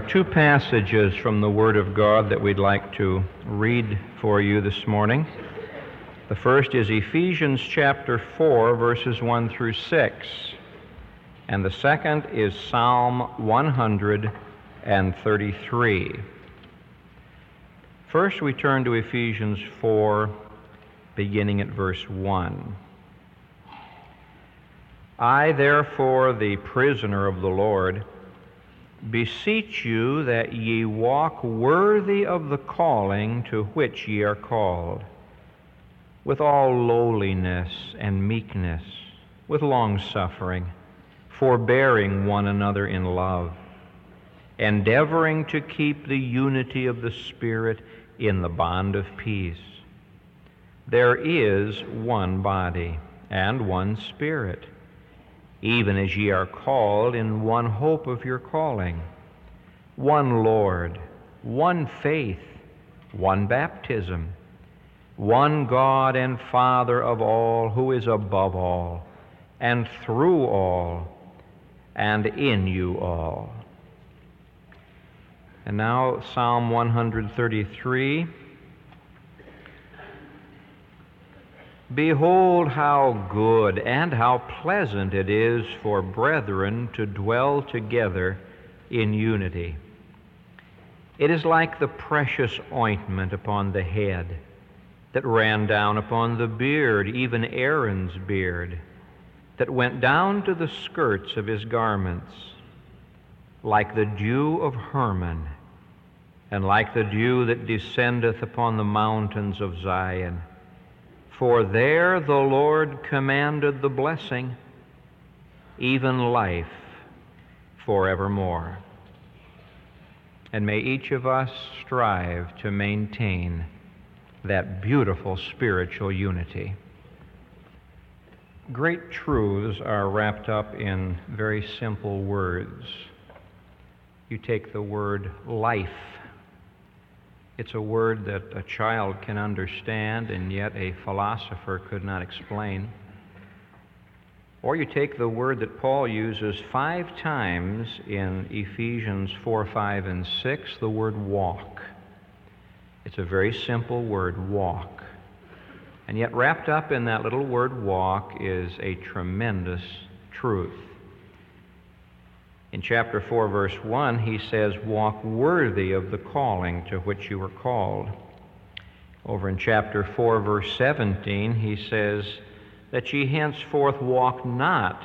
are two passages from the Word of God that we'd like to read for you this morning. The first is Ephesians chapter 4, verses 1 through 6. And the second is Psalm 133. First, we turn to Ephesians 4, beginning at verse 1. I, therefore, the prisoner of the Lord, beseech you that ye walk worthy of the calling to which ye are called, with all lowliness and meekness, with longsuffering, forbearing one another in love, endeavoring to keep the unity of the Spirit in the bond of peace. There is one body and one Spirit even as ye are called in one hope of your calling, one Lord, one faith, one baptism, one God and Father of all, who is above all, and through all, and in you all. And now, Psalm 133. Behold, how good and how pleasant it is for brethren to dwell together in unity. It is like the precious ointment upon the head that ran down upon the beard, even Aaron's beard, that went down to the skirts of his garments, like the dew of Hermon, and like the dew that descendeth upon the mountains of Zion. For there the Lord commanded the blessing, even life forevermore. And may each of us strive to maintain that beautiful spiritual unity. Great truths are wrapped up in very simple words. You take the word life it's a word that a child can understand and yet a philosopher could not explain. Or you take the word that Paul uses five times in Ephesians 4, 5, and 6, the word walk. It's a very simple word, walk. And yet, wrapped up in that little word walk is a tremendous truth. In chapter 4, verse 1, he says, Walk worthy of the calling to which you were called. Over in chapter 4, verse 17, he says, That ye henceforth walk not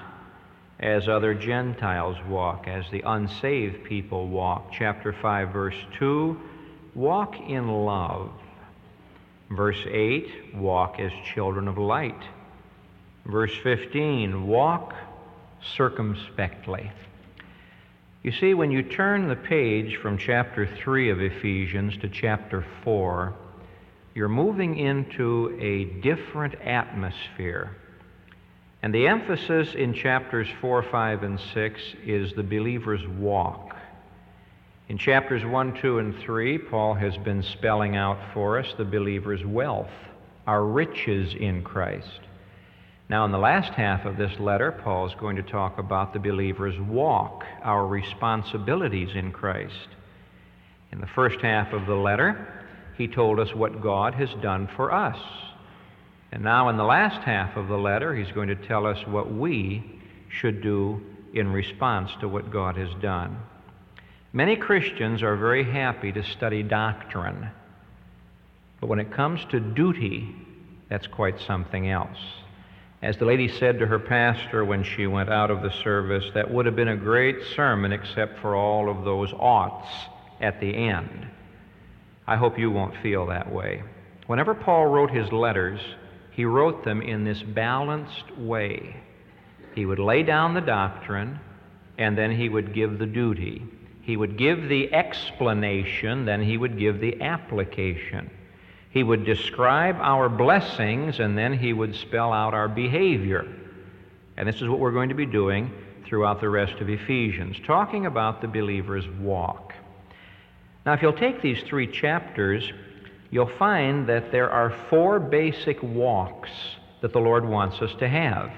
as other Gentiles walk, as the unsaved people walk. Chapter 5, verse 2, Walk in love. Verse 8, Walk as children of light. Verse 15, Walk circumspectly. You see, when you turn the page from chapter 3 of Ephesians to chapter 4, you're moving into a different atmosphere. And the emphasis in chapters 4, 5, and 6 is the believer's walk. In chapters 1, 2, and 3, Paul has been spelling out for us the believer's wealth, our riches in Christ. Now, in the last half of this letter, Paul is going to talk about the believer's walk, our responsibilities in Christ. In the first half of the letter, he told us what God has done for us. And now, in the last half of the letter, he's going to tell us what we should do in response to what God has done. Many Christians are very happy to study doctrine, but when it comes to duty, that's quite something else. As the lady said to her pastor when she went out of the service, that would have been a great sermon except for all of those oughts at the end. I hope you won't feel that way. Whenever Paul wrote his letters, he wrote them in this balanced way. He would lay down the doctrine, and then he would give the duty. He would give the explanation, then he would give the application. He would describe our blessings and then he would spell out our behavior. And this is what we're going to be doing throughout the rest of Ephesians, talking about the believer's walk. Now, if you'll take these three chapters, you'll find that there are four basic walks that the Lord wants us to have.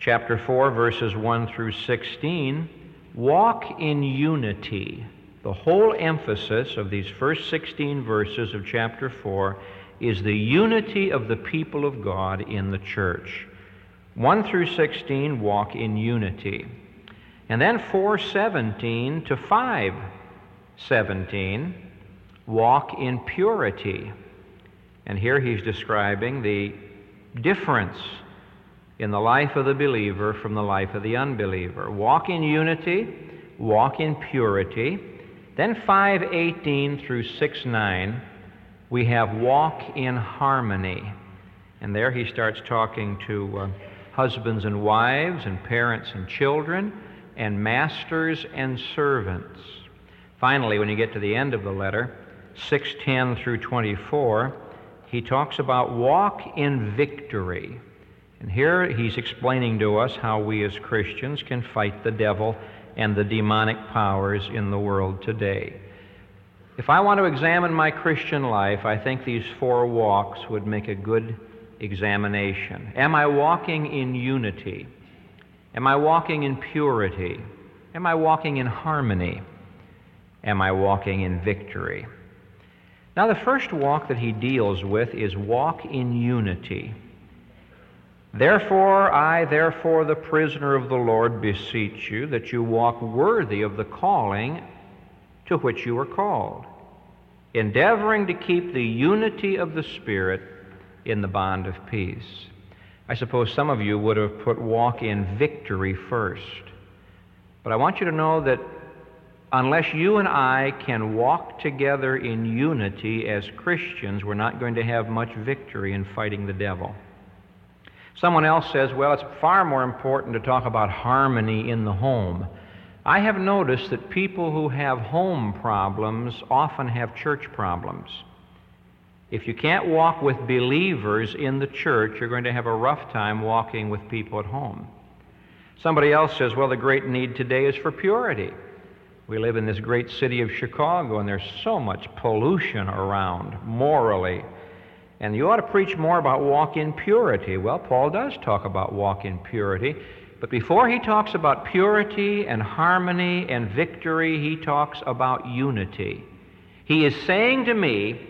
Chapter 4, verses 1 through 16 walk in unity The whole emphasis of these first 16 verses of chapter 4 is the unity of the people of God in the church. 1 through 16 walk in unity. And then 417 to 517 walk in purity. And here he's describing the difference in the life of the believer from the life of the unbeliever. Walk in unity, walk in purity. Then 518 through 69, we have walk in harmony. And there he starts talking to uh, husbands and wives, and parents and children, and masters and servants. Finally, when you get to the end of the letter, 610 through 24, he talks about walk in victory. And here he's explaining to us how we as Christians can fight the devil and the demonic powers in the world today. If I want to examine my Christian life, I think these four walks would make a good examination. Am I walking in unity? Am I walking in purity? Am I walking in harmony? Am I walking in victory? Now, the first walk that he deals with is walk in unity. Therefore, I, therefore, the prisoner of the Lord, beseech you that you walk worthy of the calling to which you are called, endeavoring to keep the unity of the Spirit in the bond of peace. I suppose some of you would have put walk in victory first. But I want you to know that unless you and I can walk together in unity as Christians, we're not going to have much victory in fighting the devil. Someone else says, well, it's far more important to talk about harmony in the home. I have noticed that people who have home problems often have church problems. If you can't walk with believers in the church, you're going to have a rough time walking with people at home. Somebody else says, well, the great need today is for purity. We live in this great city of Chicago, and there's so much pollution around morally and you ought to preach more about walk in purity. Well, Paul does talk about walk in purity. But before he talks about purity and harmony and victory, he talks about unity. He is saying to me,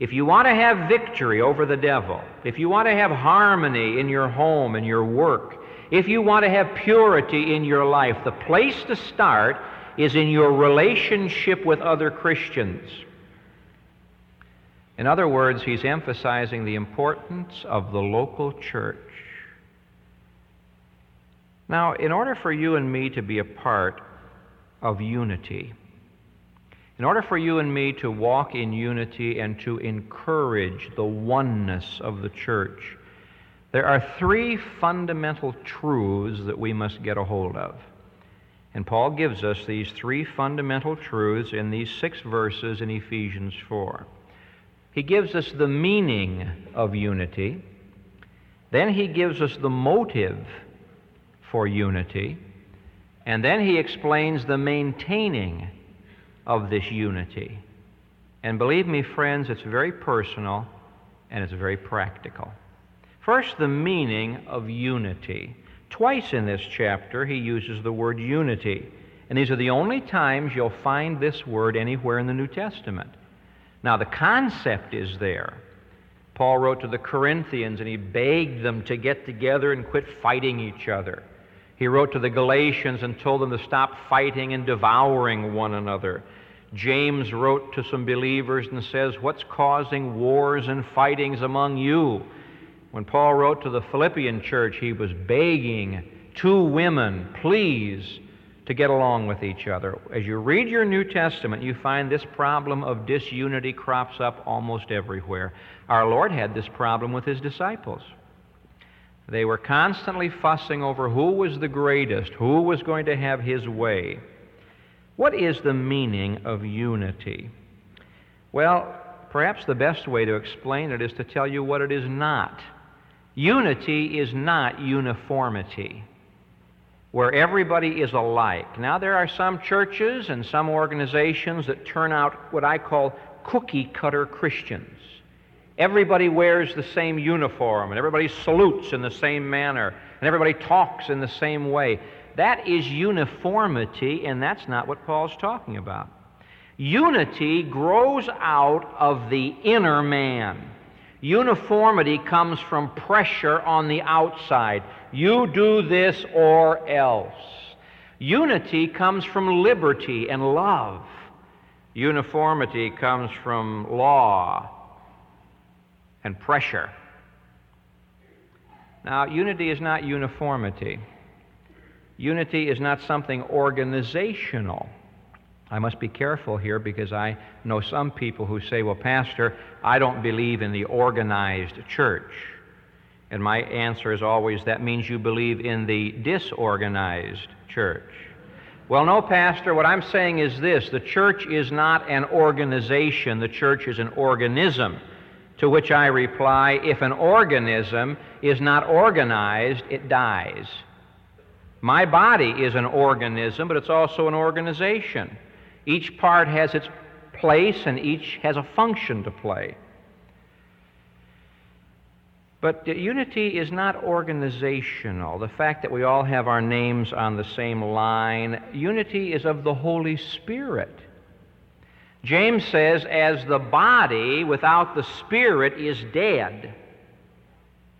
if you want to have victory over the devil, if you want to have harmony in your home and your work, if you want to have purity in your life, the place to start is in your relationship with other Christians. In other words, he's emphasizing the importance of the local church. Now, in order for you and me to be a part of unity, in order for you and me to walk in unity and to encourage the oneness of the church, there are three fundamental truths that we must get a hold of. And Paul gives us these three fundamental truths in these six verses in Ephesians 4. He gives us the meaning of unity. Then he gives us the motive for unity. And then he explains the maintaining of this unity. And believe me, friends, it's very personal and it's very practical. First, the meaning of unity. Twice in this chapter, he uses the word unity. And these are the only times you'll find this word anywhere in the New Testament. Now, the concept is there. Paul wrote to the Corinthians and he begged them to get together and quit fighting each other. He wrote to the Galatians and told them to stop fighting and devouring one another. James wrote to some believers and says, What's causing wars and fightings among you? When Paul wrote to the Philippian church, he was begging two women, please to get along with each other. As you read your New Testament, you find this problem of disunity crops up almost everywhere. Our Lord had this problem with his disciples. They were constantly fussing over who was the greatest, who was going to have his way. What is the meaning of unity? Well, perhaps the best way to explain it is to tell you what it is not. Unity is not uniformity where everybody is alike. Now, there are some churches and some organizations that turn out what I call cookie cutter Christians. Everybody wears the same uniform, and everybody salutes in the same manner, and everybody talks in the same way. That is uniformity, and that's not what Paul's talking about. Unity grows out of the inner man. Uniformity comes from pressure on the outside. You do this or else. Unity comes from liberty and love. Uniformity comes from law and pressure. Now, unity is not uniformity. Unity is not something organizational. I must be careful here because I know some people who say, Well, Pastor, I don't believe in the organized church. And my answer is always, That means you believe in the disorganized church. Well, no, Pastor, what I'm saying is this the church is not an organization, the church is an organism. To which I reply, if an organism is not organized, it dies. My body is an organism, but it's also an organization. Each part has its place and each has a function to play. But unity is not organizational. The fact that we all have our names on the same line, unity is of the Holy Spirit. James says, as the body without the spirit is dead.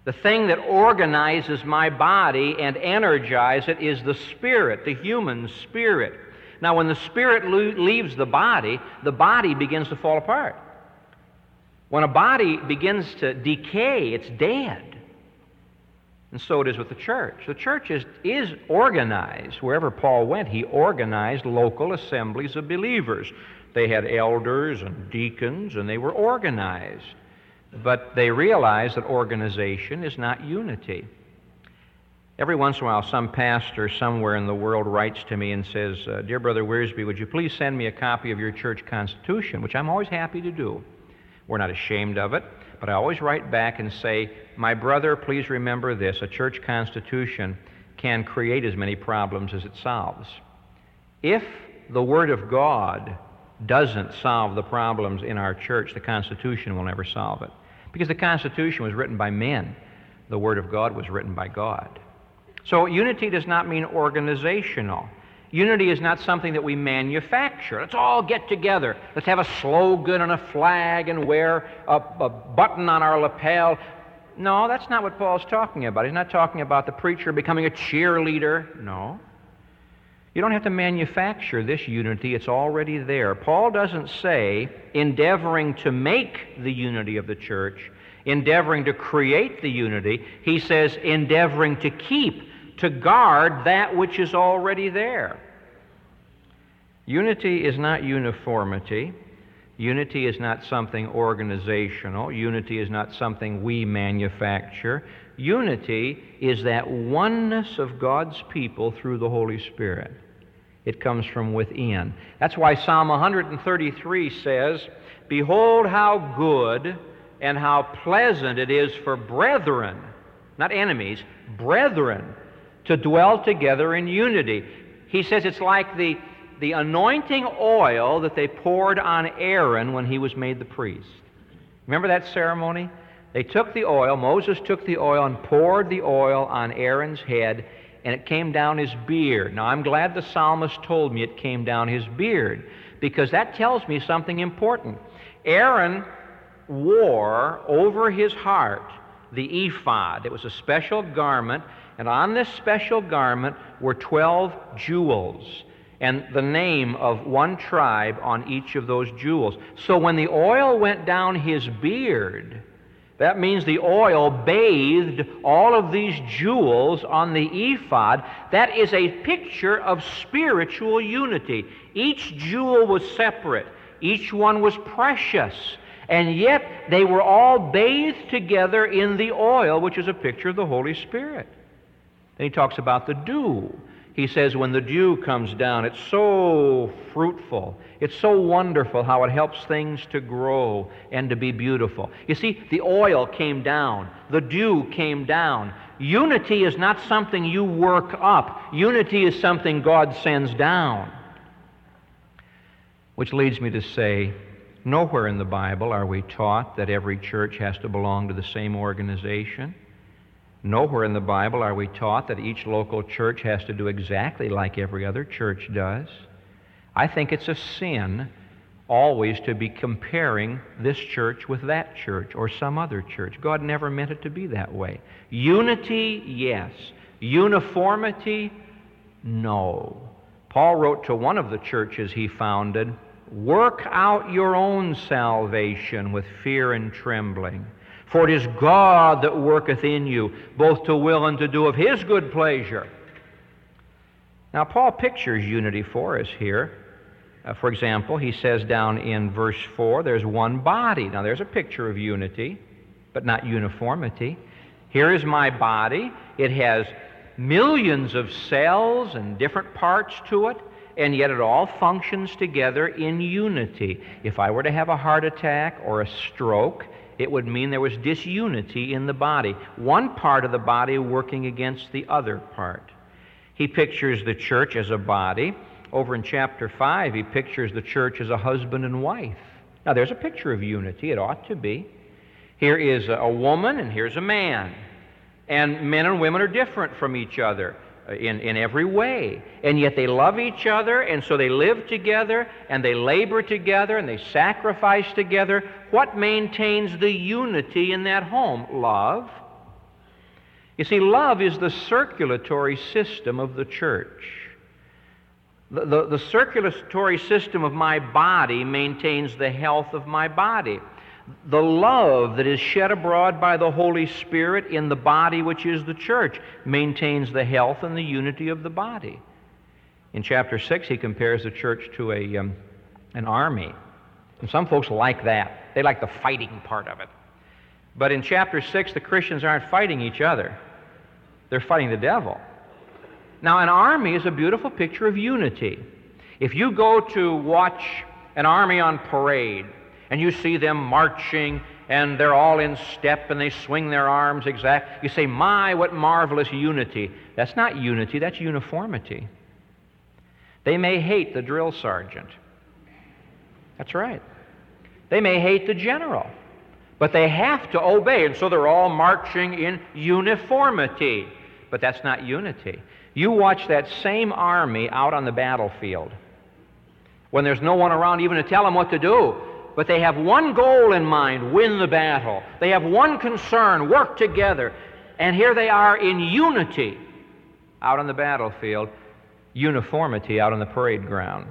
The thing that organizes my body and energizes it is the spirit, the human spirit. Now, when the spirit leaves the body, the body begins to fall apart. When a body begins to decay, it's dead. And so it is with the church. The church is, is organized. Wherever Paul went, he organized local assemblies of believers. They had elders and deacons, and they were organized. But they realized that organization is not unity. Every once in a while, some pastor somewhere in the world writes to me and says, uh, Dear Brother Wiersbe, would you please send me a copy of your church constitution? Which I'm always happy to do. We're not ashamed of it, but I always write back and say, My brother, please remember this a church constitution can create as many problems as it solves. If the Word of God doesn't solve the problems in our church, the Constitution will never solve it. Because the Constitution was written by men, the Word of God was written by God. So unity does not mean organizational. Unity is not something that we manufacture. Let's all get together. Let's have a slogan and a flag and wear a, a button on our lapel. No, that's not what Paul's talking about. He's not talking about the preacher becoming a cheerleader. No. You don't have to manufacture this unity, it's already there. Paul doesn't say endeavoring to make the unity of the church, endeavoring to create the unity. He says endeavoring to keep, to guard that which is already there. Unity is not uniformity. Unity is not something organizational. Unity is not something we manufacture. Unity is that oneness of God's people through the Holy Spirit. It comes from within. That's why Psalm 133 says, Behold how good and how pleasant it is for brethren, not enemies, brethren, to dwell together in unity. He says it's like the, the anointing oil that they poured on Aaron when he was made the priest. Remember that ceremony? They took the oil, Moses took the oil and poured the oil on Aaron's head, and it came down his beard. Now, I'm glad the psalmist told me it came down his beard because that tells me something important. Aaron wore over his heart the ephod. It was a special garment, and on this special garment were 12 jewels and the name of one tribe on each of those jewels. So when the oil went down his beard, that means the oil bathed all of these jewels on the ephod. That is a picture of spiritual unity. Each jewel was separate, each one was precious, and yet they were all bathed together in the oil, which is a picture of the Holy Spirit. Then he talks about the dew he says, when the dew comes down, it's so fruitful. It's so wonderful how it helps things to grow and to be beautiful. You see, the oil came down, the dew came down. Unity is not something you work up, unity is something God sends down. Which leads me to say, nowhere in the Bible are we taught that every church has to belong to the same organization. Nowhere in the Bible are we taught that each local church has to do exactly like every other church does. I think it's a sin always to be comparing this church with that church or some other church. God never meant it to be that way. Unity, yes. Uniformity, no. Paul wrote to one of the churches he founded Work out your own salvation with fear and trembling. For it is God that worketh in you, both to will and to do of his good pleasure. Now, Paul pictures unity for us here. Uh, for example, he says down in verse 4, there's one body. Now, there's a picture of unity, but not uniformity. Here is my body. It has millions of cells and different parts to it, and yet it all functions together in unity. If I were to have a heart attack or a stroke, it would mean there was disunity in the body, one part of the body working against the other part. He pictures the church as a body. Over in chapter 5, he pictures the church as a husband and wife. Now, there's a picture of unity. It ought to be. Here is a woman, and here's a man. And men and women are different from each other in, in every way. And yet they love each other, and so they live together, and they labor together, and they sacrifice together. What maintains the unity in that home? Love. You see, love is the circulatory system of the church. The, the, the, circulatory system of my body maintains the health of my body. The love that is shed abroad by the Holy Spirit in the body, which is the church, maintains the health and the unity of the body. In chapter 6, he compares the church to a, um, an army. And some folks like that. They like the fighting part of it. But in chapter 6, the Christians aren't fighting each other, they're fighting the devil. Now, an army is a beautiful picture of unity. If you go to watch an army on parade and you see them marching and they're all in step and they swing their arms exact, you say, My, what marvelous unity. That's not unity, that's uniformity. They may hate the drill sergeant. That's right. They may hate the general. But they have to obey, and so they're all marching in uniformity. But that's not unity. You watch that same army out on the battlefield when there's no one around even to tell them what to do. But they have one goal in mind win the battle. They have one concern work together. And here they are in unity out on the battlefield, uniformity out on the parade ground.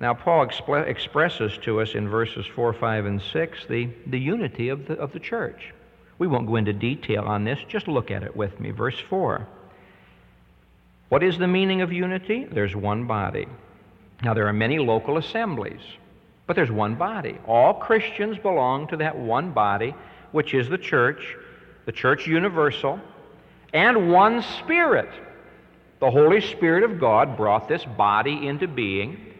Now, Paul expresses to us in verses 4, 5, and 6 the, the unity of the, of the church. We won't go into detail on this, just look at it with me. Verse 4. What is the meaning of unity? There's one body. Now, there are many local assemblies, but there's one body. All Christians belong to that one body, which is the church, the church universal, and one spirit. The Holy Spirit of God brought this body into being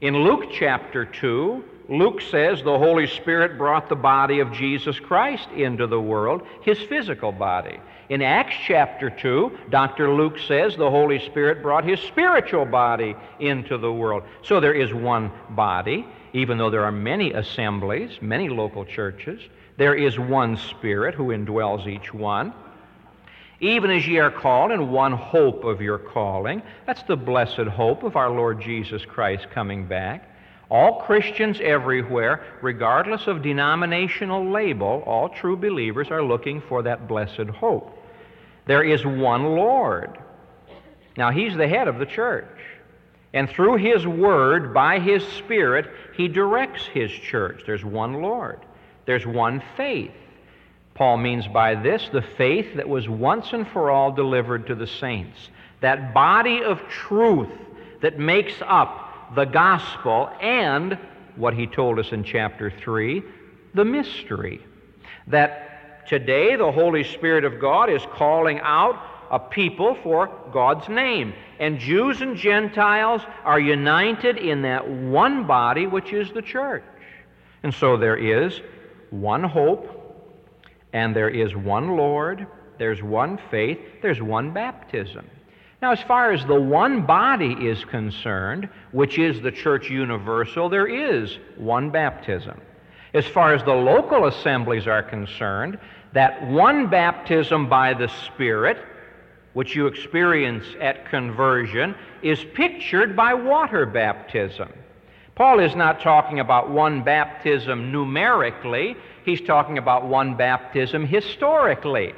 in Luke chapter 2, Luke says the Holy Spirit brought the body of Jesus Christ into the world, his physical body. In Acts chapter 2, Dr. Luke says the Holy Spirit brought his spiritual body into the world. So there is one body, even though there are many assemblies, many local churches. There is one Spirit who indwells each one even as ye are called in one hope of your calling. That's the blessed hope of our Lord Jesus Christ coming back. All Christians everywhere, regardless of denominational label, all true believers are looking for that blessed hope. There is one Lord. Now, He's the head of the church. And through His Word, by His Spirit, He directs His church. There's one Lord. There's one faith. Paul means by this the faith that was once and for all delivered to the saints. That body of truth that makes up the gospel and what he told us in chapter 3, the mystery. That today the Holy Spirit of God is calling out a people for God's name. And Jews and Gentiles are united in that one body, which is the church. And so there is one hope and there is one Lord, there's one faith, there's one baptism. Now, as far as the one body is concerned, which is the church universal, there is one baptism. As far as the local assemblies are concerned, that one baptism by the Spirit which you experience at conversion, is pictured by water baptism. Paul is not talking about one baptism numerically, he's talking about one baptism historically.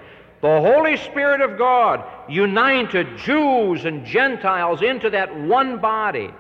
The Holy Spirit of God united Jews and Gentiles into that one body.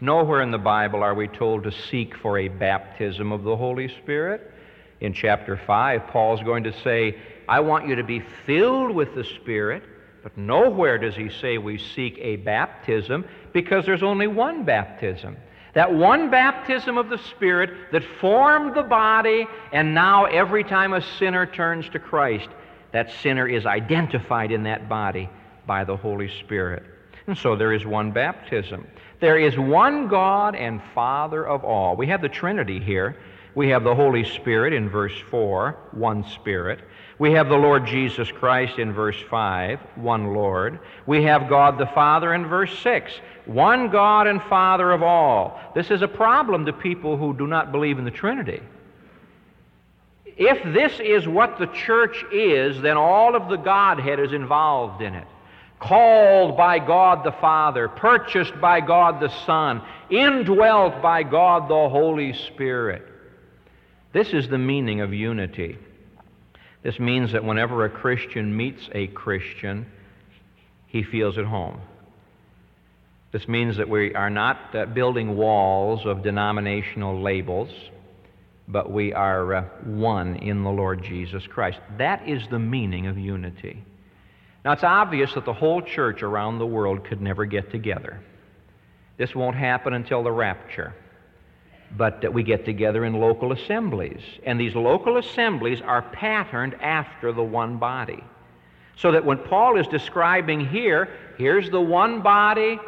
Nowhere in the Bible are we told to seek for a baptism of the Holy Spirit. In chapter 5, Paul's going to say, I want you to be filled with the Spirit, but nowhere does he say we seek a baptism because there's only one baptism. That one baptism of the Spirit that formed the body, and now every time a sinner turns to Christ, that sinner is identified in that body by the Holy Spirit. And so there is one baptism. There is one God and Father of all. We have the Trinity here. We have the Holy Spirit in verse 4, one Spirit. We have the Lord Jesus Christ in verse 5, one Lord. We have God the Father in verse 6, one God and Father of all. This is a problem to people who do not believe in the Trinity. If this is what the church is, then all of the Godhead is involved in it called by God the Father, purchased by God the Son, indwelt by God the Holy Spirit. This is the meaning of unity. This means that whenever a Christian meets a Christian, he feels at home. This means that we are not uh, building walls of denominational labels, but we are uh, one in the Lord Jesus Christ. That is the meaning of unity. Now, it's obvious that the whole church around the world could never get together. This won't happen until the rapture. But we get together in local assemblies. And these local assemblies are patterned after the one body. So that when Paul is describing here, here's the one body,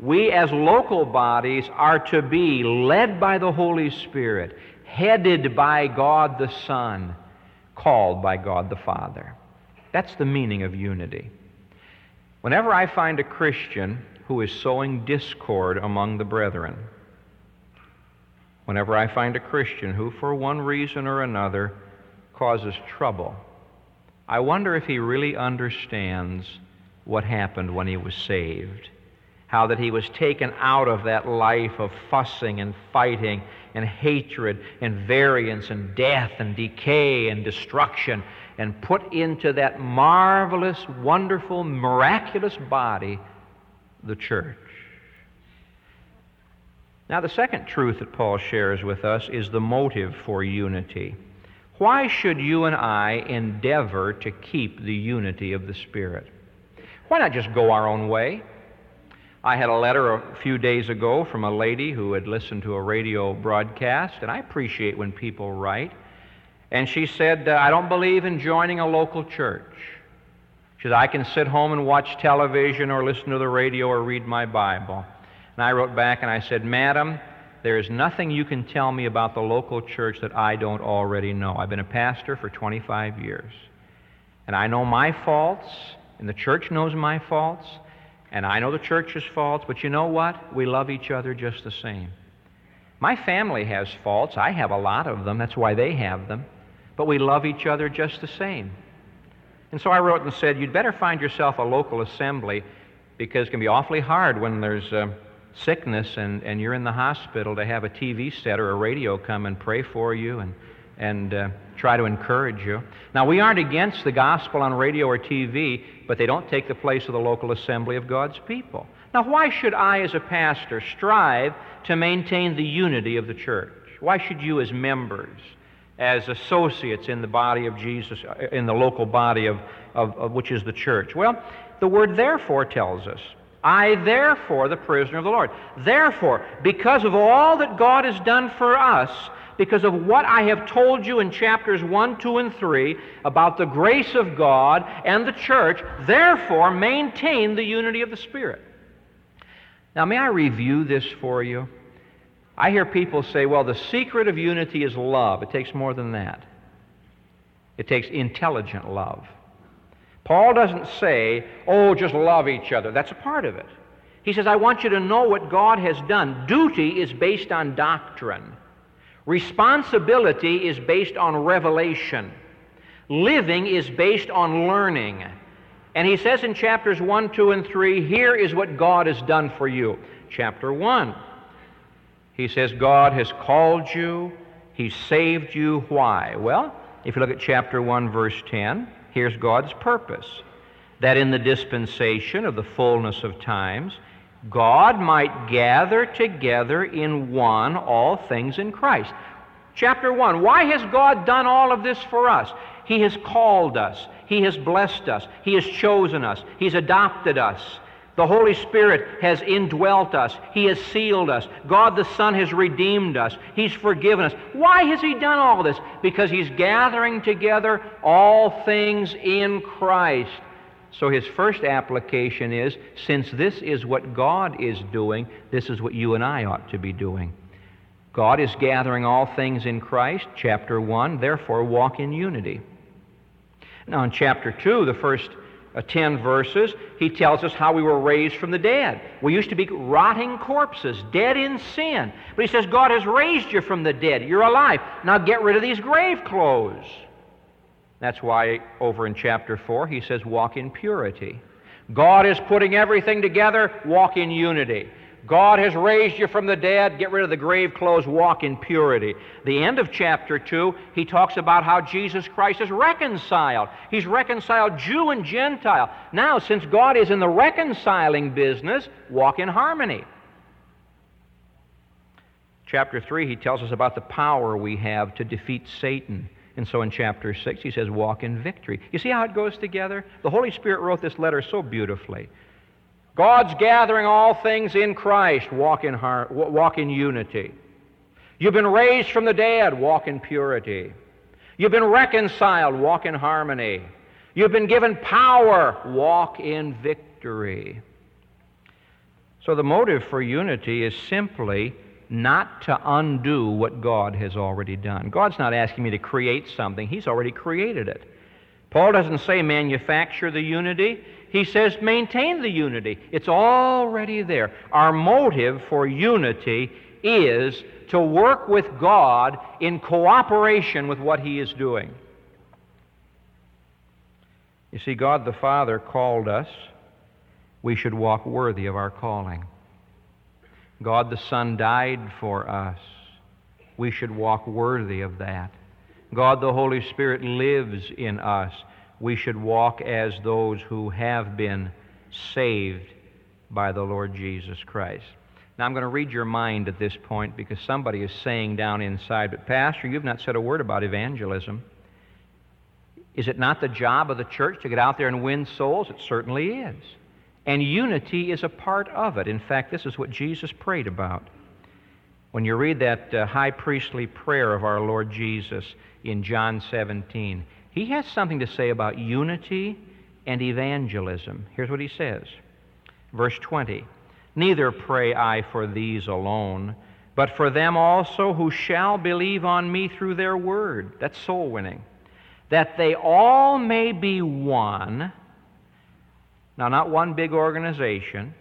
we as local bodies are to be led by the Holy Spirit, headed by God the Son, called by God the Father. That's the meaning of unity. Whenever I find a Christian who is sowing discord among the brethren, whenever I find a Christian who, for one reason or another, causes trouble, I wonder if he really understands what happened when he was saved. How that he was taken out of that life of fussing and fighting and hatred and variance and death and decay and destruction and put into that marvelous, wonderful, miraculous body, the church. Now, the second truth that Paul shares with us is the motive for unity. Why should you and I endeavor to keep the unity of the Spirit? Why not just go our own way? I had a letter a few days ago from a lady who had listened to a radio broadcast, and I appreciate when people write. And she said, uh, I don't believe in joining a local church. She said, I can sit home and watch television or listen to the radio or read my Bible. And I wrote back and I said, Madam, there is nothing you can tell me about the local church that I don't already know. I've been a pastor for 25 years. And I know my faults, and the church knows my faults, and I know the church's faults, but you know what? We love each other just the same. My family has faults. I have a lot of them. That's why they have them but we love each other just the same. And so I wrote and said, You'd better find yourself a local assembly because it can be awfully hard when there's uh, sickness and, and you're in the hospital to have a TV set or a radio come and pray for you and, and uh, try to encourage you. Now, we aren't against the gospel on radio or TV, but they don't take the place of the local assembly of God's people. Now, why should I, as a pastor, strive to maintain the unity of the church? Why should you, as members, as associates in the body of Jesus, uh, in the local body of, of, of, which is the church? Well, the word therefore tells us. I, therefore, the prisoner of the Lord. Therefore, because of all that God has done for us, because of what I have told you in chapters 1, 2, and 3 about the grace of God and the church, therefore maintain the unity of the Spirit. Now, may I review this for you? I hear people say, well, the secret of unity is love. It takes more than that, it takes intelligent love. Paul doesn't say, oh, just love each other. That's a part of it. He says, I want you to know what God has done. Duty is based on doctrine, responsibility is based on revelation, living is based on learning. And he says in chapters 1, 2, and 3, here is what God has done for you. Chapter 1, he says, God has called you, He saved you. Why? Well, if you look at chapter 1, verse 10, here's God's purpose that in the dispensation of the fullness of times, God might gather together in one all things in Christ. Chapter 1 Why has God done all of this for us? He has called us, He has blessed us, He has chosen us, He's adopted us. The Holy Spirit has indwelt us. He has sealed us. God the Son has redeemed us. He's forgiven us. Why has He done all this? Because He's gathering together all things in Christ. So His first application is since this is what God is doing, this is what you and I ought to be doing. God is gathering all things in Christ, chapter 1, therefore walk in unity. Now, in chapter 2, the first uh, 10 verses, he tells us how we were raised from the dead. We used to be rotting corpses, dead in sin. But he says, God has raised you from the dead. You're alive. Now get rid of these grave clothes. That's why over in chapter 4 he says, walk in purity. God is putting everything together, walk in unity. God has raised you from the dead. Get rid of the grave clothes. Walk in purity. The end of chapter 2, he talks about how Jesus Christ is reconciled. He's reconciled Jew and Gentile. Now, since God is in the reconciling business, walk in harmony. Chapter 3, he tells us about the power we have to defeat Satan. And so in chapter 6, he says, walk in victory. You see how it goes together? The Holy Spirit wrote this letter so beautifully. God's gathering all things in Christ. Walk in, heart, walk in unity. You've been raised from the dead. Walk in purity. You've been reconciled. Walk in harmony. You've been given power. Walk in victory. So the motive for unity is simply not to undo what God has already done. God's not asking me to create something, He's already created it. Paul doesn't say manufacture the unity. He says maintain the unity. It's already there. Our motive for unity is to work with God in cooperation with what He is doing. You see, God the Father called us. We should walk worthy of our calling. God the Son died for us. We should walk worthy of that. God the Holy Spirit lives in us we should walk as those who have been saved by the Lord Jesus Christ. Now, I'm going to read your mind at this point because somebody is saying down inside, but Pastor, you've not said a word about evangelism. Is it not the job of the church to get out there and win souls? It certainly is. And unity is a part of it. In fact, this is what Jesus prayed about. When you read that uh, high priestly prayer of our Lord Jesus in John 17, he has something to say about unity and evangelism. Here's what he says Verse 20 Neither pray I for these alone, but for them also who shall believe on me through their word. That's soul winning. That they all may be one. Now, not one big organization.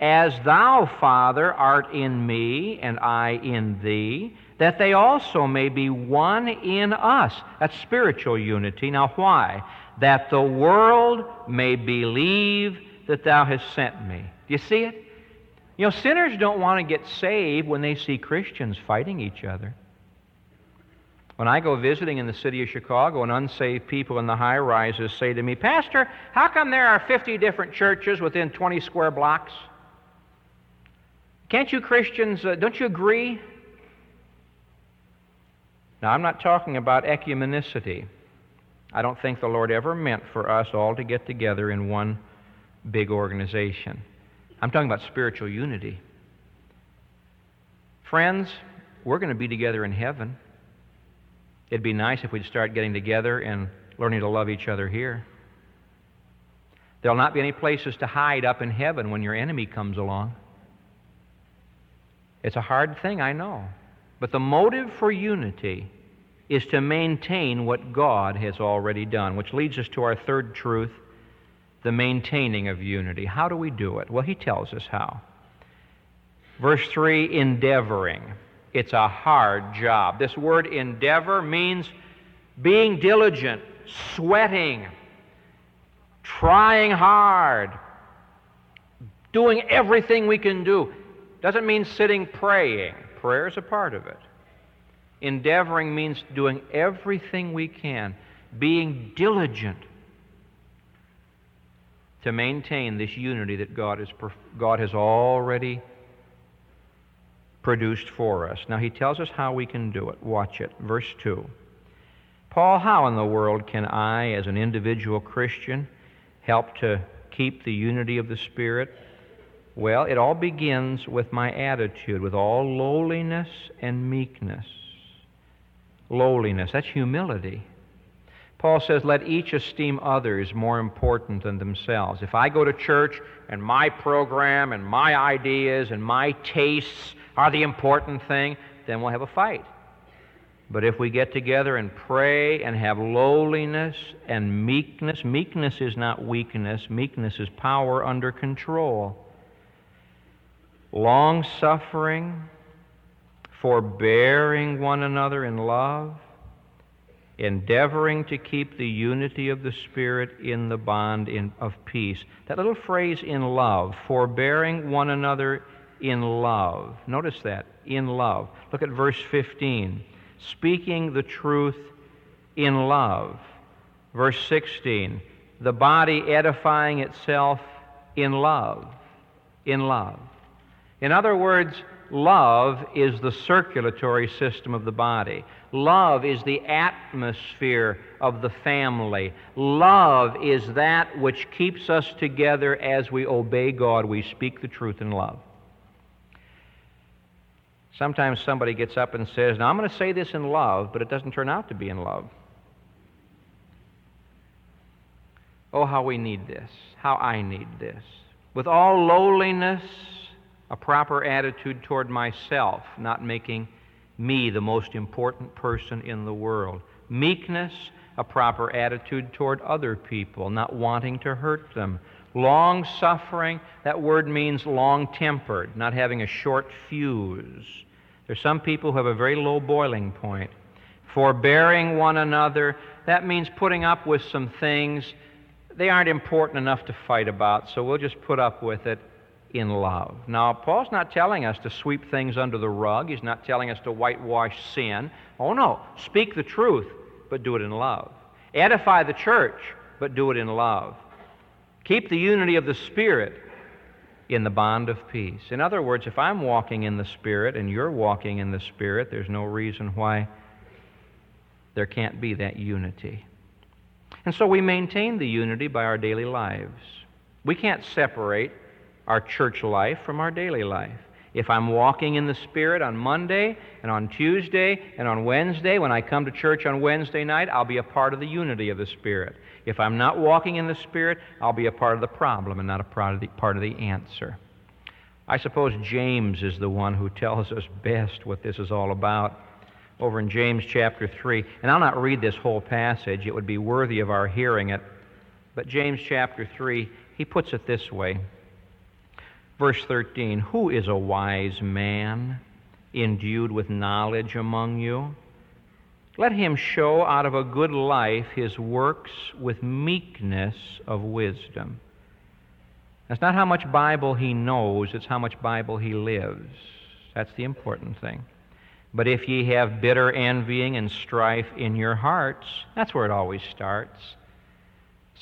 As thou, Father, art in me, and I in thee that they also may be one in us. That's spiritual unity. Now, why? That the world may believe that thou hast sent me. Do you see it? You know, sinners don't want to get saved when they see Christians fighting each other. When I go visiting in the city of Chicago and unsaved people in the high rises say to me, Pastor, how come there are 50 different churches within 20 square blocks? Can't you Christians, uh, don't you agree now, I'm not talking about ecumenicity. I don't think the Lord ever meant for us all to get together in one big organization. I'm talking about spiritual unity. Friends, we're going to be together in heaven. It'd be nice if we'd start getting together and learning to love each other here. There'll not be any places to hide up in heaven when your enemy comes along. It's a hard thing, I know. But the motive for unity is to maintain what God has already done, which leads us to our third truth the maintaining of unity. How do we do it? Well, he tells us how. Verse 3 endeavoring. It's a hard job. This word endeavor means being diligent, sweating, trying hard, doing everything we can do. Doesn't mean sitting praying. Prayer is a part of it. Endeavoring means doing everything we can, being diligent to maintain this unity that God, is, God has already produced for us. Now, he tells us how we can do it. Watch it. Verse 2. Paul, how in the world can I, as an individual Christian, help to keep the unity of the Spirit? Well, it all begins with my attitude, with all lowliness and meekness. Lowliness, that's humility. Paul says, let each esteem others more important than themselves. If I go to church and my program and my ideas and my tastes are the important thing, then we'll have a fight. But if we get together and pray and have lowliness and meekness, meekness is not weakness, meekness is power under control. Long suffering, forbearing one another in love, endeavoring to keep the unity of the Spirit in the bond in, of peace. That little phrase, in love, forbearing one another in love. Notice that, in love. Look at verse 15 speaking the truth in love. Verse 16, the body edifying itself in love. In love. In other words, love is the circulatory system of the body. Love is the atmosphere of the family. Love is that which keeps us together as we obey God. We speak the truth in love. Sometimes somebody gets up and says, Now I'm going to say this in love, but it doesn't turn out to be in love. Oh, how we need this. How I need this. With all lowliness, a proper attitude toward myself, not making me the most important person in the world. Meekness, a proper attitude toward other people, not wanting to hurt them. Long suffering, that word means long tempered, not having a short fuse. There's some people who have a very low boiling point. Forbearing one another, that means putting up with some things. They aren't important enough to fight about, so we'll just put up with it in love. Now, Paul's not telling us to sweep things under the rug. He's not telling us to whitewash sin. Oh, no. Speak the truth, but do it in love. Edify the church, but do it in love. Keep the unity of the Spirit, in the bond of peace. In other words, if I'm walking in the Spirit and you're walking in the Spirit, there's no reason why there can't be that unity. And so we maintain the unity by our daily lives. We can't separate our church life from our daily life. If I'm walking in the Spirit on Monday and on Tuesday and on Wednesday, when I come to church on Wednesday night, I'll be a part of the unity of the Spirit. If I'm not walking in the Spirit, I'll be a part of the problem and not a part of the, part of the answer. I suppose James is the one who tells us best what this is all about over in James chapter 3. And I'll not read this whole passage, it would be worthy of our hearing it. But James chapter 3, he puts it this way Verse 13 Who is a wise man endued with knowledge among you? Let him show out of a good life his works with meekness of wisdom. That's not how much Bible he knows, it's how much Bible he lives. That's the important thing. But if ye have bitter envying and strife in your hearts, that's where it always starts.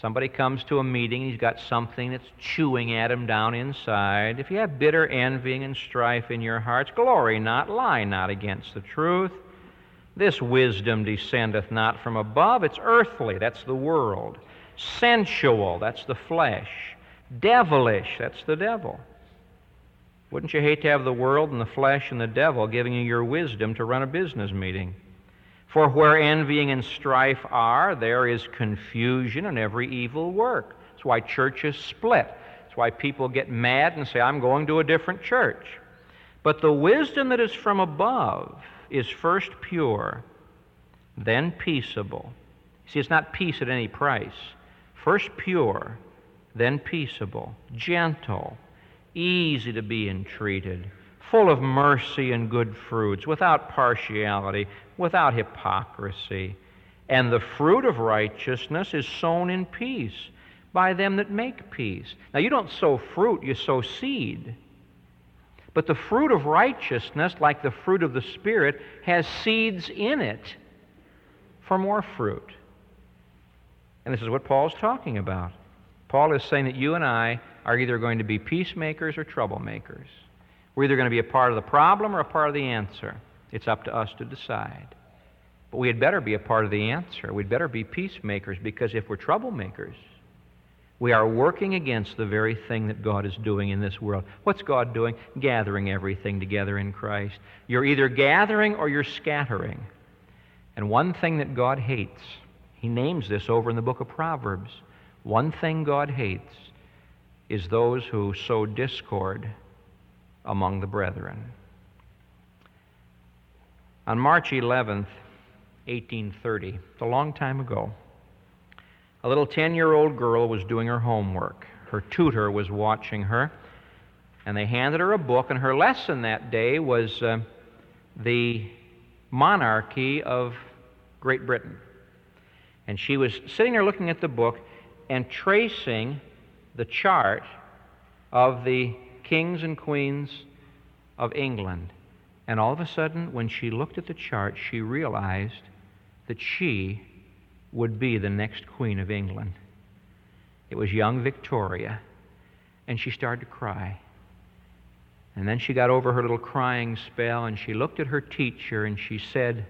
Somebody comes to a meeting, he's got something that's chewing at him down inside. If you have bitter envying and strife in your hearts, glory not, lie not against the truth. This wisdom descendeth not from above, it's earthly, that's the world. Sensual, that's the flesh. Devilish, that's the devil. Wouldn't you hate to have the world and the flesh and the devil giving you your wisdom to run a business meeting? For where envying and strife are, there is confusion and every evil work. That's why churches split. That's why people get mad and say, I'm going to a different church. But the wisdom that is from above is first pure, then peaceable. See, it's not peace at any price. First pure, then peaceable, gentle, easy to be entreated, full of mercy and good fruits, without partiality, without hypocrisy. And the fruit of righteousness is sown in peace by them that make peace. Now, you don't sow fruit, you sow seed. But the fruit of righteousness, like the fruit of the Spirit, has seeds in it for more fruit. And this is what Paul's talking about. Paul is saying that you and I are either going to be peacemakers or troublemakers. We're either going to be a part of the problem or a part of the answer. It's up to us to decide. But we had better be a part of the answer. We'd better be peacemakers because if we're troublemakers, we are working against the very thing that God is doing in this world. What's God doing? Gathering everything together in Christ. You're either gathering or you're scattering. And one thing that God hates, He names this over in the book of Proverbs. One thing God hates is those who sow discord among the brethren. On March 11th, 1830, it's a long time ago, a little 10 year old girl was doing her homework. Her tutor was watching her, and they handed her a book, and her lesson that day was uh, the monarchy of Great Britain. And she was sitting there looking at the book and tracing the chart of the kings and queens of England. And all of a sudden, when she looked at the chart, she realized that she would be the next queen of England. It was young Victoria. And she started to cry. And then she got over her little crying spell and she looked at her teacher and she said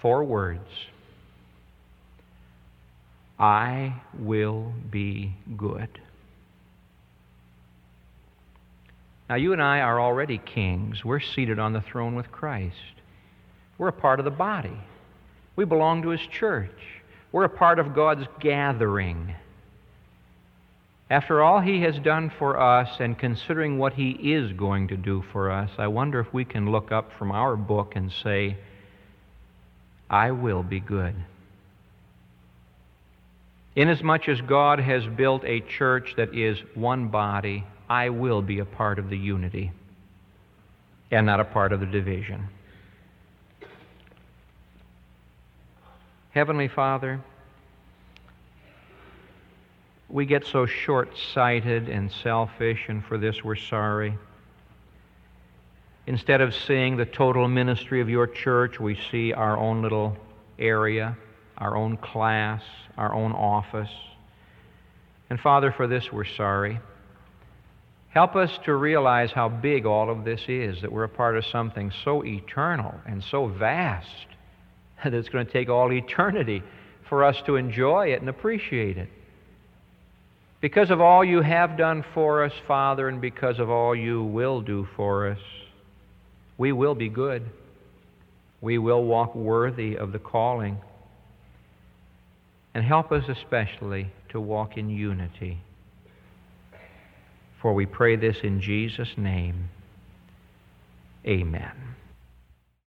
four words I will be good. Now, you and I are already kings. We're seated on the throne with Christ. We're a part of the body. We belong to His church. We're a part of God's gathering. After all He has done for us, and considering what He is going to do for us, I wonder if we can look up from our book and say, I will be good. Inasmuch as God has built a church that is one body, I will be a part of the unity and not a part of the division. Heavenly Father, we get so short sighted and selfish, and for this we're sorry. Instead of seeing the total ministry of your church, we see our own little area, our own class, our own office. And Father, for this we're sorry. Help us to realize how big all of this is, that we're a part of something so eternal and so vast that it's going to take all eternity for us to enjoy it and appreciate it. Because of all you have done for us, Father, and because of all you will do for us, we will be good. We will walk worthy of the calling. And help us especially to walk in unity. For we pray this in Jesus' name. Amen.